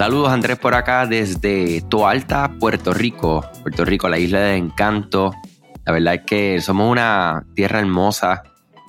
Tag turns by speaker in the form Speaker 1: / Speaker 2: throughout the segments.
Speaker 1: Saludos Andrés por acá desde Toalta, Puerto Rico. Puerto Rico, la isla de encanto. La verdad es que somos una tierra hermosa,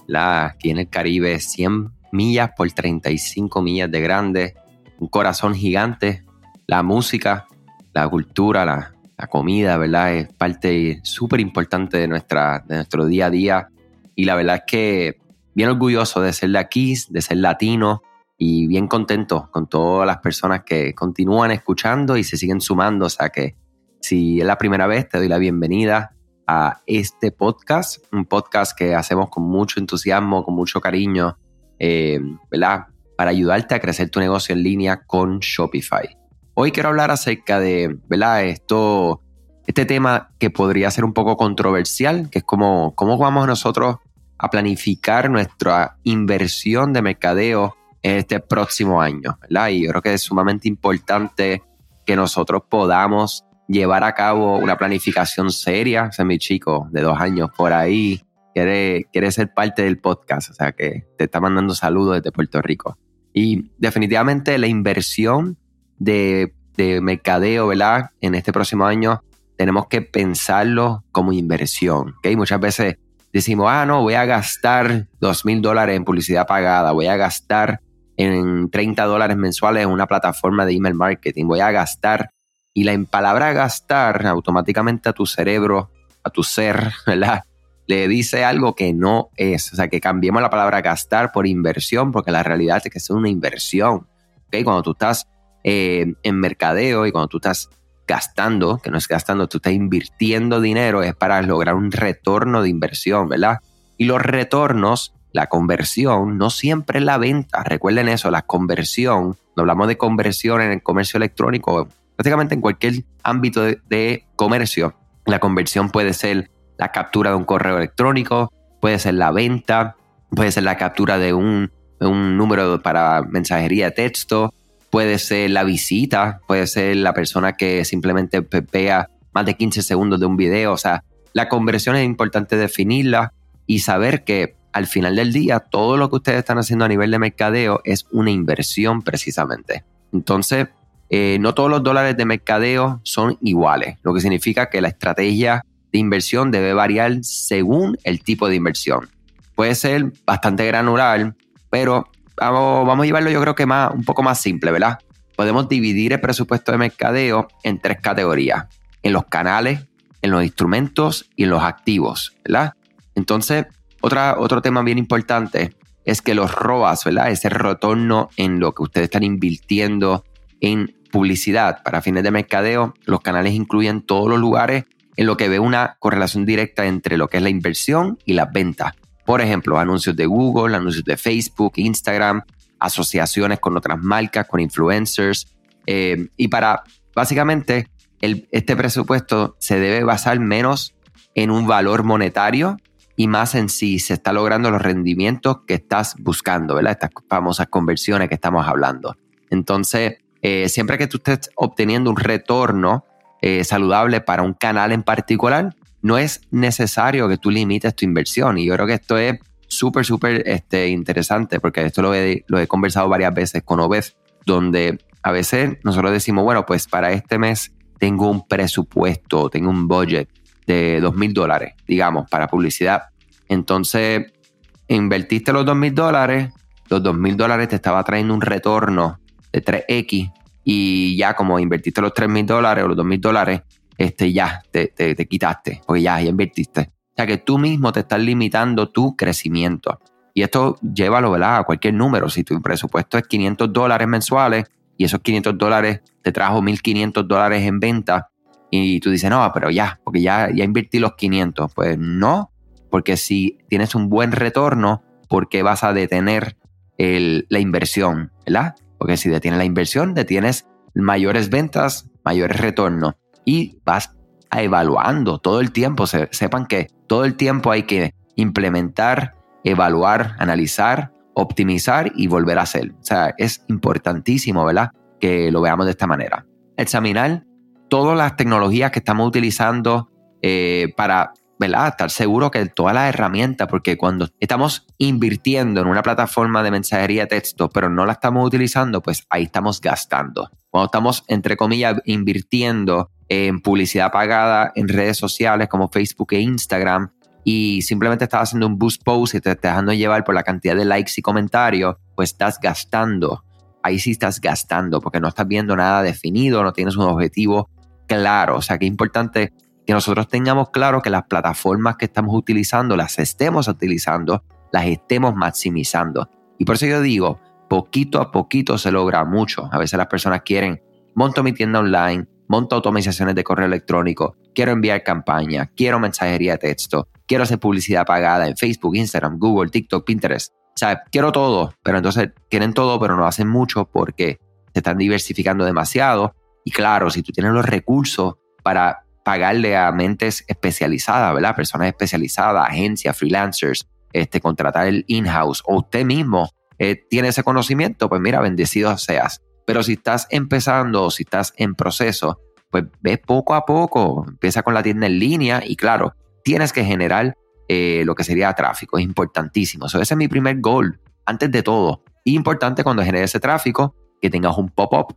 Speaker 1: la, aquí en el Caribe, 100 millas por 35 millas de grande, un corazón gigante. La música, la cultura, la, comida, ¿verdad? Es parte súper importante de, de nuestro día a día. Y la verdad es que bien orgulloso de ser de aquí, de ser latino, y bien contento con todas las personas que continúan escuchando y se siguen sumando. O sea que si es la primera vez, te doy la bienvenida a este podcast, un podcast que hacemos con mucho entusiasmo, con mucho cariño, eh, ¿verdad? Para ayudarte a crecer tu negocio en línea con Shopify. Hoy quiero hablar acerca de, ¿verdad? Esto, este tema que podría ser un poco controversial, que es como cómo vamos nosotros a planificar nuestra inversión de mercadeo este próximo año, ¿verdad? Y yo creo que es sumamente importante que nosotros podamos llevar a cabo una planificación seria. O sea, mi chico de dos años por ahí quiere, quiere ser parte del podcast, o sea, que te está mandando saludos desde Puerto Rico. Y definitivamente la inversión de, de mercadeo, ¿verdad? En este próximo año tenemos que pensarlo como inversión, ¿ok? Muchas veces decimos, ah, no, voy a gastar dos mil dólares en publicidad pagada, voy a gastar en 30 dólares mensuales en una plataforma de email marketing. Voy a gastar. Y la palabra gastar automáticamente a tu cerebro, a tu ser, ¿verdad? Le dice algo que no es. O sea, que cambiemos la palabra gastar por inversión, porque la realidad es que es una inversión. ¿okay? Cuando tú estás eh, en mercadeo y cuando tú estás gastando, que no es gastando, tú estás invirtiendo dinero, es para lograr un retorno de inversión, ¿verdad? Y los retornos la conversión no siempre es la venta. Recuerden eso, la conversión, no hablamos de conversión en el comercio electrónico, prácticamente en cualquier ámbito de, comercio, la conversión puede ser la captura de un correo electrónico, puede ser la venta, puede ser la captura de un, un número para mensajería de texto, puede ser la visita, puede ser la persona que simplemente vea más de 15 segundos de un video. O sea, la conversión es importante definirla y saber que al final del día, todo lo que ustedes están haciendo a nivel de mercadeo es una inversión precisamente. Entonces, eh, no todos los dólares de mercadeo son iguales, lo que significa que la estrategia de inversión debe variar según el tipo de inversión. Puede ser bastante granular, pero vamos, vamos a llevarlo yo creo que más, un poco más simple, ¿verdad? Podemos dividir el presupuesto de mercadeo en tres categorías, en los canales, en los instrumentos y en los activos, ¿verdad? Entonces, otra, otro tema bien importante es que los ROAS, ¿verdad? Ese retorno en lo que ustedes están invirtiendo en publicidad para fines de mercadeo, los canales incluyen todos los lugares en lo que ve una correlación directa entre lo que es la inversión y las ventas. Por ejemplo, anuncios de Google, anuncios de Facebook, Instagram, asociaciones con otras marcas, con influencers. Eh, y para, básicamente, este presupuesto se debe basar menos en un valor monetario y más en si se está logrando los rendimientos que estás buscando, ¿verdad? Estas famosas conversiones que estamos hablando. Entonces, eh, siempre que tú estés obteniendo un retorno eh, saludable para un canal en particular, no es necesario que tú limites tu inversión. Y yo creo que esto es súper, súper este, interesante porque esto lo he, lo he conversado varias veces con Obed, donde a veces nosotros decimos, bueno, pues para este mes tengo un presupuesto, tengo un budget de dos mil dólares, digamos, para publicidad. Entonces, invertiste los dos mil dólares, los dos mil dólares te estaba trayendo un retorno de 3X y ya como invertiste los tres mil dólares o los dos mil dólares, este, ya te, te, quitaste, porque ya, ya invertiste. O sea que tú mismo te estás limitando tu crecimiento. Y esto llévalo ¿verdad? a cualquier número. Si tu presupuesto es 500 dólares mensuales y esos 500 dólares te trajo 1.500 dólares en venta, y tú dices, no, pero ya, porque ya, ya invertí los 500. Pues no, porque si tienes un buen retorno, ¿por qué vas a detener la inversión? ¿Verdad? Porque si detienes la inversión, detienes mayores ventas, mayores retornos y vas a evaluando todo el tiempo. sepan que todo el tiempo hay que implementar, evaluar, analizar, optimizar y volver a hacer. O sea, es importantísimo, ¿verdad? Que lo veamos de esta manera. Examinar todas las tecnologías que estamos utilizando eh, para ¿verdad? Estar seguro que todas las herramientas, porque cuando estamos invirtiendo en una plataforma de mensajería texto, pero no la estamos utilizando, pues ahí estamos gastando. Cuando estamos, entre comillas, invirtiendo en publicidad pagada en redes sociales como Facebook e Instagram y simplemente estás haciendo un boost post y te estás dejando llevar por la cantidad de likes y comentarios, pues estás gastando. Ahí sí estás gastando porque no estás viendo nada definido, no tienes un objetivo claro. O sea que es importante que nosotros tengamos claro que las plataformas que estamos utilizando, las estemos utilizando, las estemos maximizando. Y por eso yo digo, poquito a poquito se logra mucho. A veces las personas quieren, monto mi tienda online, monto automatizaciones de correo electrónico, quiero enviar campaña, quiero mensajería de texto, quiero hacer publicidad pagada en Facebook, Instagram, Google, TikTok, Pinterest. O quiero todo, pero entonces quieren todo, pero no hacen mucho porque se están diversificando demasiado. Y claro, si tú tienes los recursos para pagarle a mentes especializadas, ¿verdad? Personas especializadas, agencias, freelancers, este, contratar el in-house o usted mismo eh, tiene ese conocimiento, pues mira, bendecido seas. Pero si estás empezando o si estás en proceso, pues ve poco a poco, empieza con la tienda en línea y claro, tienes que generar eh, lo que sería tráfico, es importantísimo. ese es mi primer goal, antes de todo. Importante cuando genere ese tráfico, que tengas un pop-up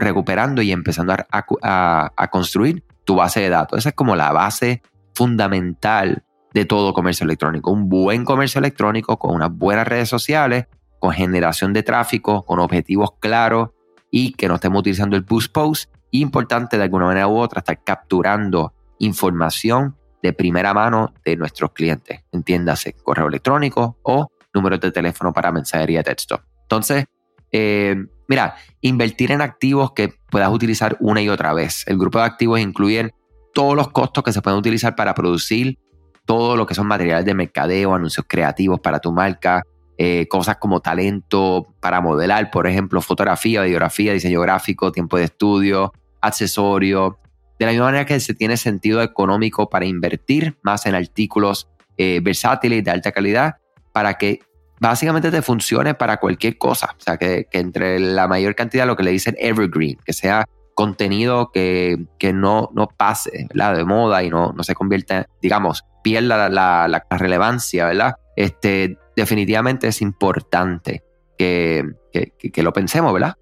Speaker 1: recuperando y empezando a, construir tu base de datos. Esa es como la base fundamental de todo comercio electrónico. Un buen comercio electrónico con unas buenas redes sociales, con generación de tráfico, con objetivos claros y que no estemos utilizando el boost post. Importante de alguna manera u otra estar capturando información de primera mano de nuestros clientes. Entiéndase, correo electrónico o números de teléfono para mensajería de texto. Entonces, eh, Mira, invertir en activos que puedas utilizar una y otra vez. El grupo de activos incluye todos los costos que se pueden utilizar para producir todo lo que son materiales de mercadeo, anuncios creativos para tu marca, eh, cosas como talento para modelar, por ejemplo, fotografía, videografía, diseño gráfico, tiempo de estudio, accesorios. De la misma manera que se tiene sentido económico para invertir más en artículos eh, versátiles de alta calidad para que básicamente te funcione para cualquier cosa. O sea, que, entre la mayor cantidad, lo que le dicen evergreen, que sea contenido que, no, no pase ¿verdad? de moda y no, no se convierta, digamos, pierda la, la, relevancia, ¿verdad? Este, definitivamente es importante que, que, lo pensemos, ¿verdad?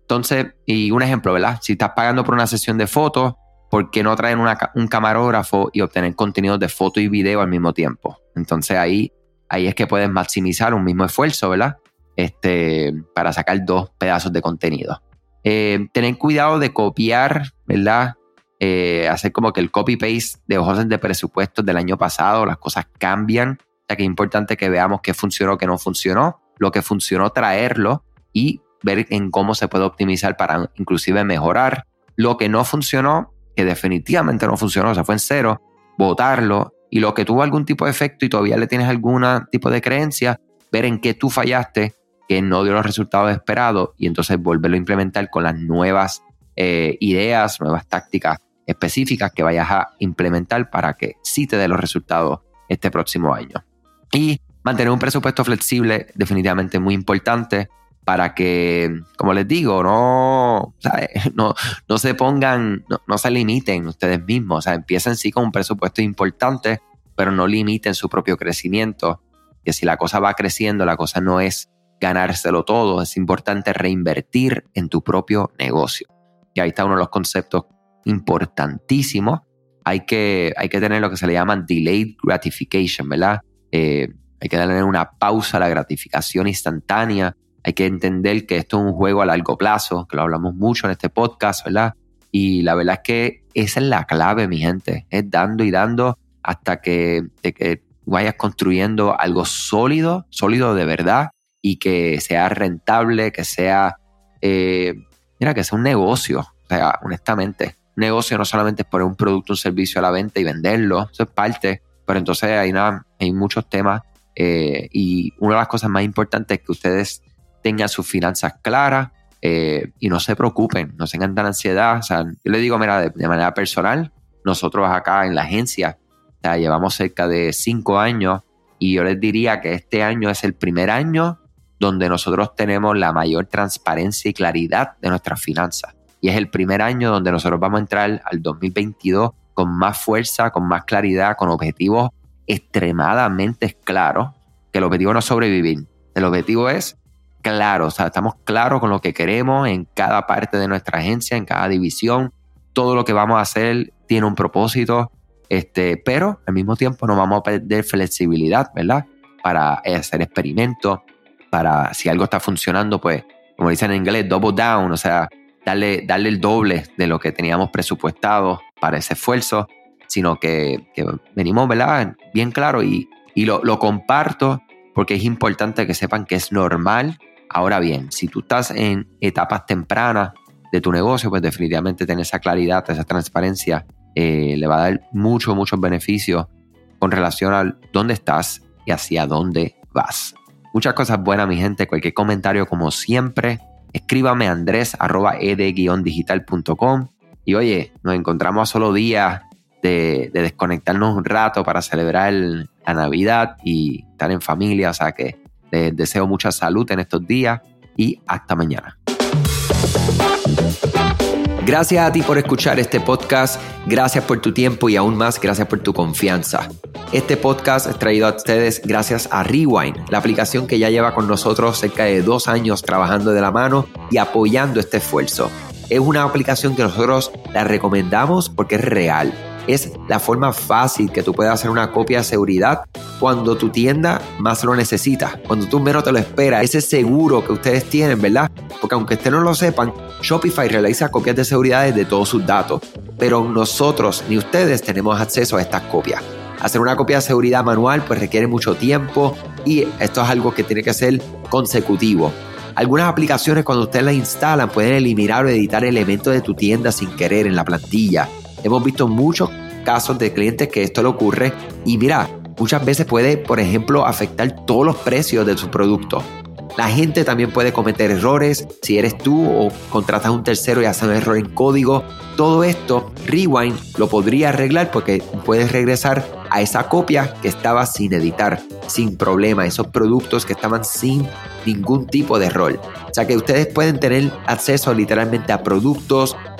Speaker 1: Entonces, y un ejemplo, ¿verdad? Si estás pagando por una sesión de fotos, ¿por qué no traer un camarógrafo y obtener contenido de foto y video al mismo tiempo? Entonces ahí ahí es que puedes maximizar un mismo esfuerzo, ¿verdad? Este, para sacar dos pedazos de contenido. Eh, tener cuidado de copiar, ¿verdad? Eh, hacer como que el copy-paste de hojas de presupuestos del año pasado, las cosas cambian. O sea que es importante que veamos qué funcionó, qué no funcionó, lo que funcionó, traerlo y ver en cómo se puede optimizar para inclusive mejorar. Lo que no funcionó, que definitivamente no funcionó, o sea, fue en cero, votarlo y lo que tuvo algún tipo de efecto y todavía le tienes algún tipo de creencia, ver en qué tú fallaste, que no dio los resultados esperados y entonces volverlo a implementar con las nuevas eh, ideas, nuevas tácticas específicas que vayas a implementar para que sí te dé los resultados este próximo año. Y mantener un presupuesto flexible definitivamente muy importante para que, como les digo, no, no, no se pongan, no, se limiten ustedes mismos, o sea, empiecen sí con un presupuesto importante, pero no limiten su propio crecimiento, que si la cosa va creciendo, la cosa no es ganárselo todo, es importante reinvertir en tu propio negocio. Y ahí está uno de los conceptos importantísimos. Hay que, hay que tener lo que se le llama delayed gratification, ¿verdad? Eh, hay que darle una pausa a la gratificación instantánea hay que entender que esto es un juego a largo plazo, que lo hablamos mucho en este podcast, ¿verdad? Y la verdad es que esa es la clave, mi gente, es dando y dando hasta que, vayas construyendo algo sólido, sólido de verdad y que sea rentable, que sea, eh, mira, que sea un negocio, o sea, honestamente. Un negocio no solamente es poner un producto, un servicio a la venta y venderlo, eso es parte, pero entonces hay, nada, hay muchos temas eh, y una de las cosas más importantes es que ustedes tengan sus finanzas claras eh, y no se preocupen, no tengan tan ansiedad. O sea, yo le digo, mira, de, manera personal, nosotros acá en la agencia llevamos cerca de cinco años y yo les diría que este año es el primer año donde nosotros tenemos la mayor transparencia y claridad de nuestras finanzas. Y es el primer año donde nosotros vamos a entrar al 2022 con más fuerza, con más claridad, con objetivos extremadamente claros, que el objetivo no es sobrevivir, el objetivo es claro, o sea, estamos claros con lo que queremos en cada parte de nuestra agencia, en cada división, todo lo que vamos a hacer tiene un propósito, este, pero al mismo tiempo no vamos a perder flexibilidad, ¿verdad? Para hacer experimentos, para si algo está funcionando, pues, como dicen en inglés, double down, o sea, darle, darle el doble de lo que teníamos presupuestado para ese esfuerzo, sino que, venimos, ¿verdad? Bien claro y, lo, lo comparto porque es importante que sepan que es normal. Ahora bien, si tú estás en etapas tempranas de tu negocio, pues definitivamente tener esa claridad, esa transparencia, eh, le va a dar muchos, muchos beneficios con relación a dónde estás y hacia dónde vas. Muchas cosas buenas, mi gente. Cualquier comentario, como siempre, escríbame a andrés digitalcom y oye, nos encontramos a solo días de, desconectarnos un rato para celebrar la Navidad y estar en familia. O sea que les deseo mucha salud en estos días y hasta mañana. Gracias a ti por escuchar este podcast, gracias por tu tiempo y aún más gracias por tu confianza. Este podcast es traído a ustedes gracias a Rewind, la aplicación que ya lleva con nosotros cerca de dos años trabajando de la mano y apoyando este esfuerzo. Es una aplicación que nosotros la recomendamos porque es real es la forma fácil que tú puedes hacer una copia de seguridad cuando tu tienda más lo necesita, cuando tú menos te lo esperas, ese seguro que ustedes tienen, ¿verdad? Porque aunque ustedes no lo sepan, Shopify realiza copias de seguridad de todos sus datos, pero nosotros ni ustedes tenemos acceso a estas copias. Hacer una copia de seguridad manual pues requiere mucho tiempo y esto es algo que tiene que ser consecutivo. Algunas aplicaciones cuando ustedes las instalan pueden eliminar o editar elementos de tu tienda sin querer en la plantilla Hemos visto muchos casos de clientes que esto le ocurre y mira, muchas veces puede, por ejemplo, afectar todos los precios de su producto. La gente también puede cometer errores si eres tú o contratas a un tercero y hace un error en código. Todo esto, Rewind lo podría arreglar porque puedes regresar a esa copia que estaba sin editar, sin problema, esos productos que estaban sin ningún tipo de error. O sea que ustedes pueden tener acceso literalmente a productos,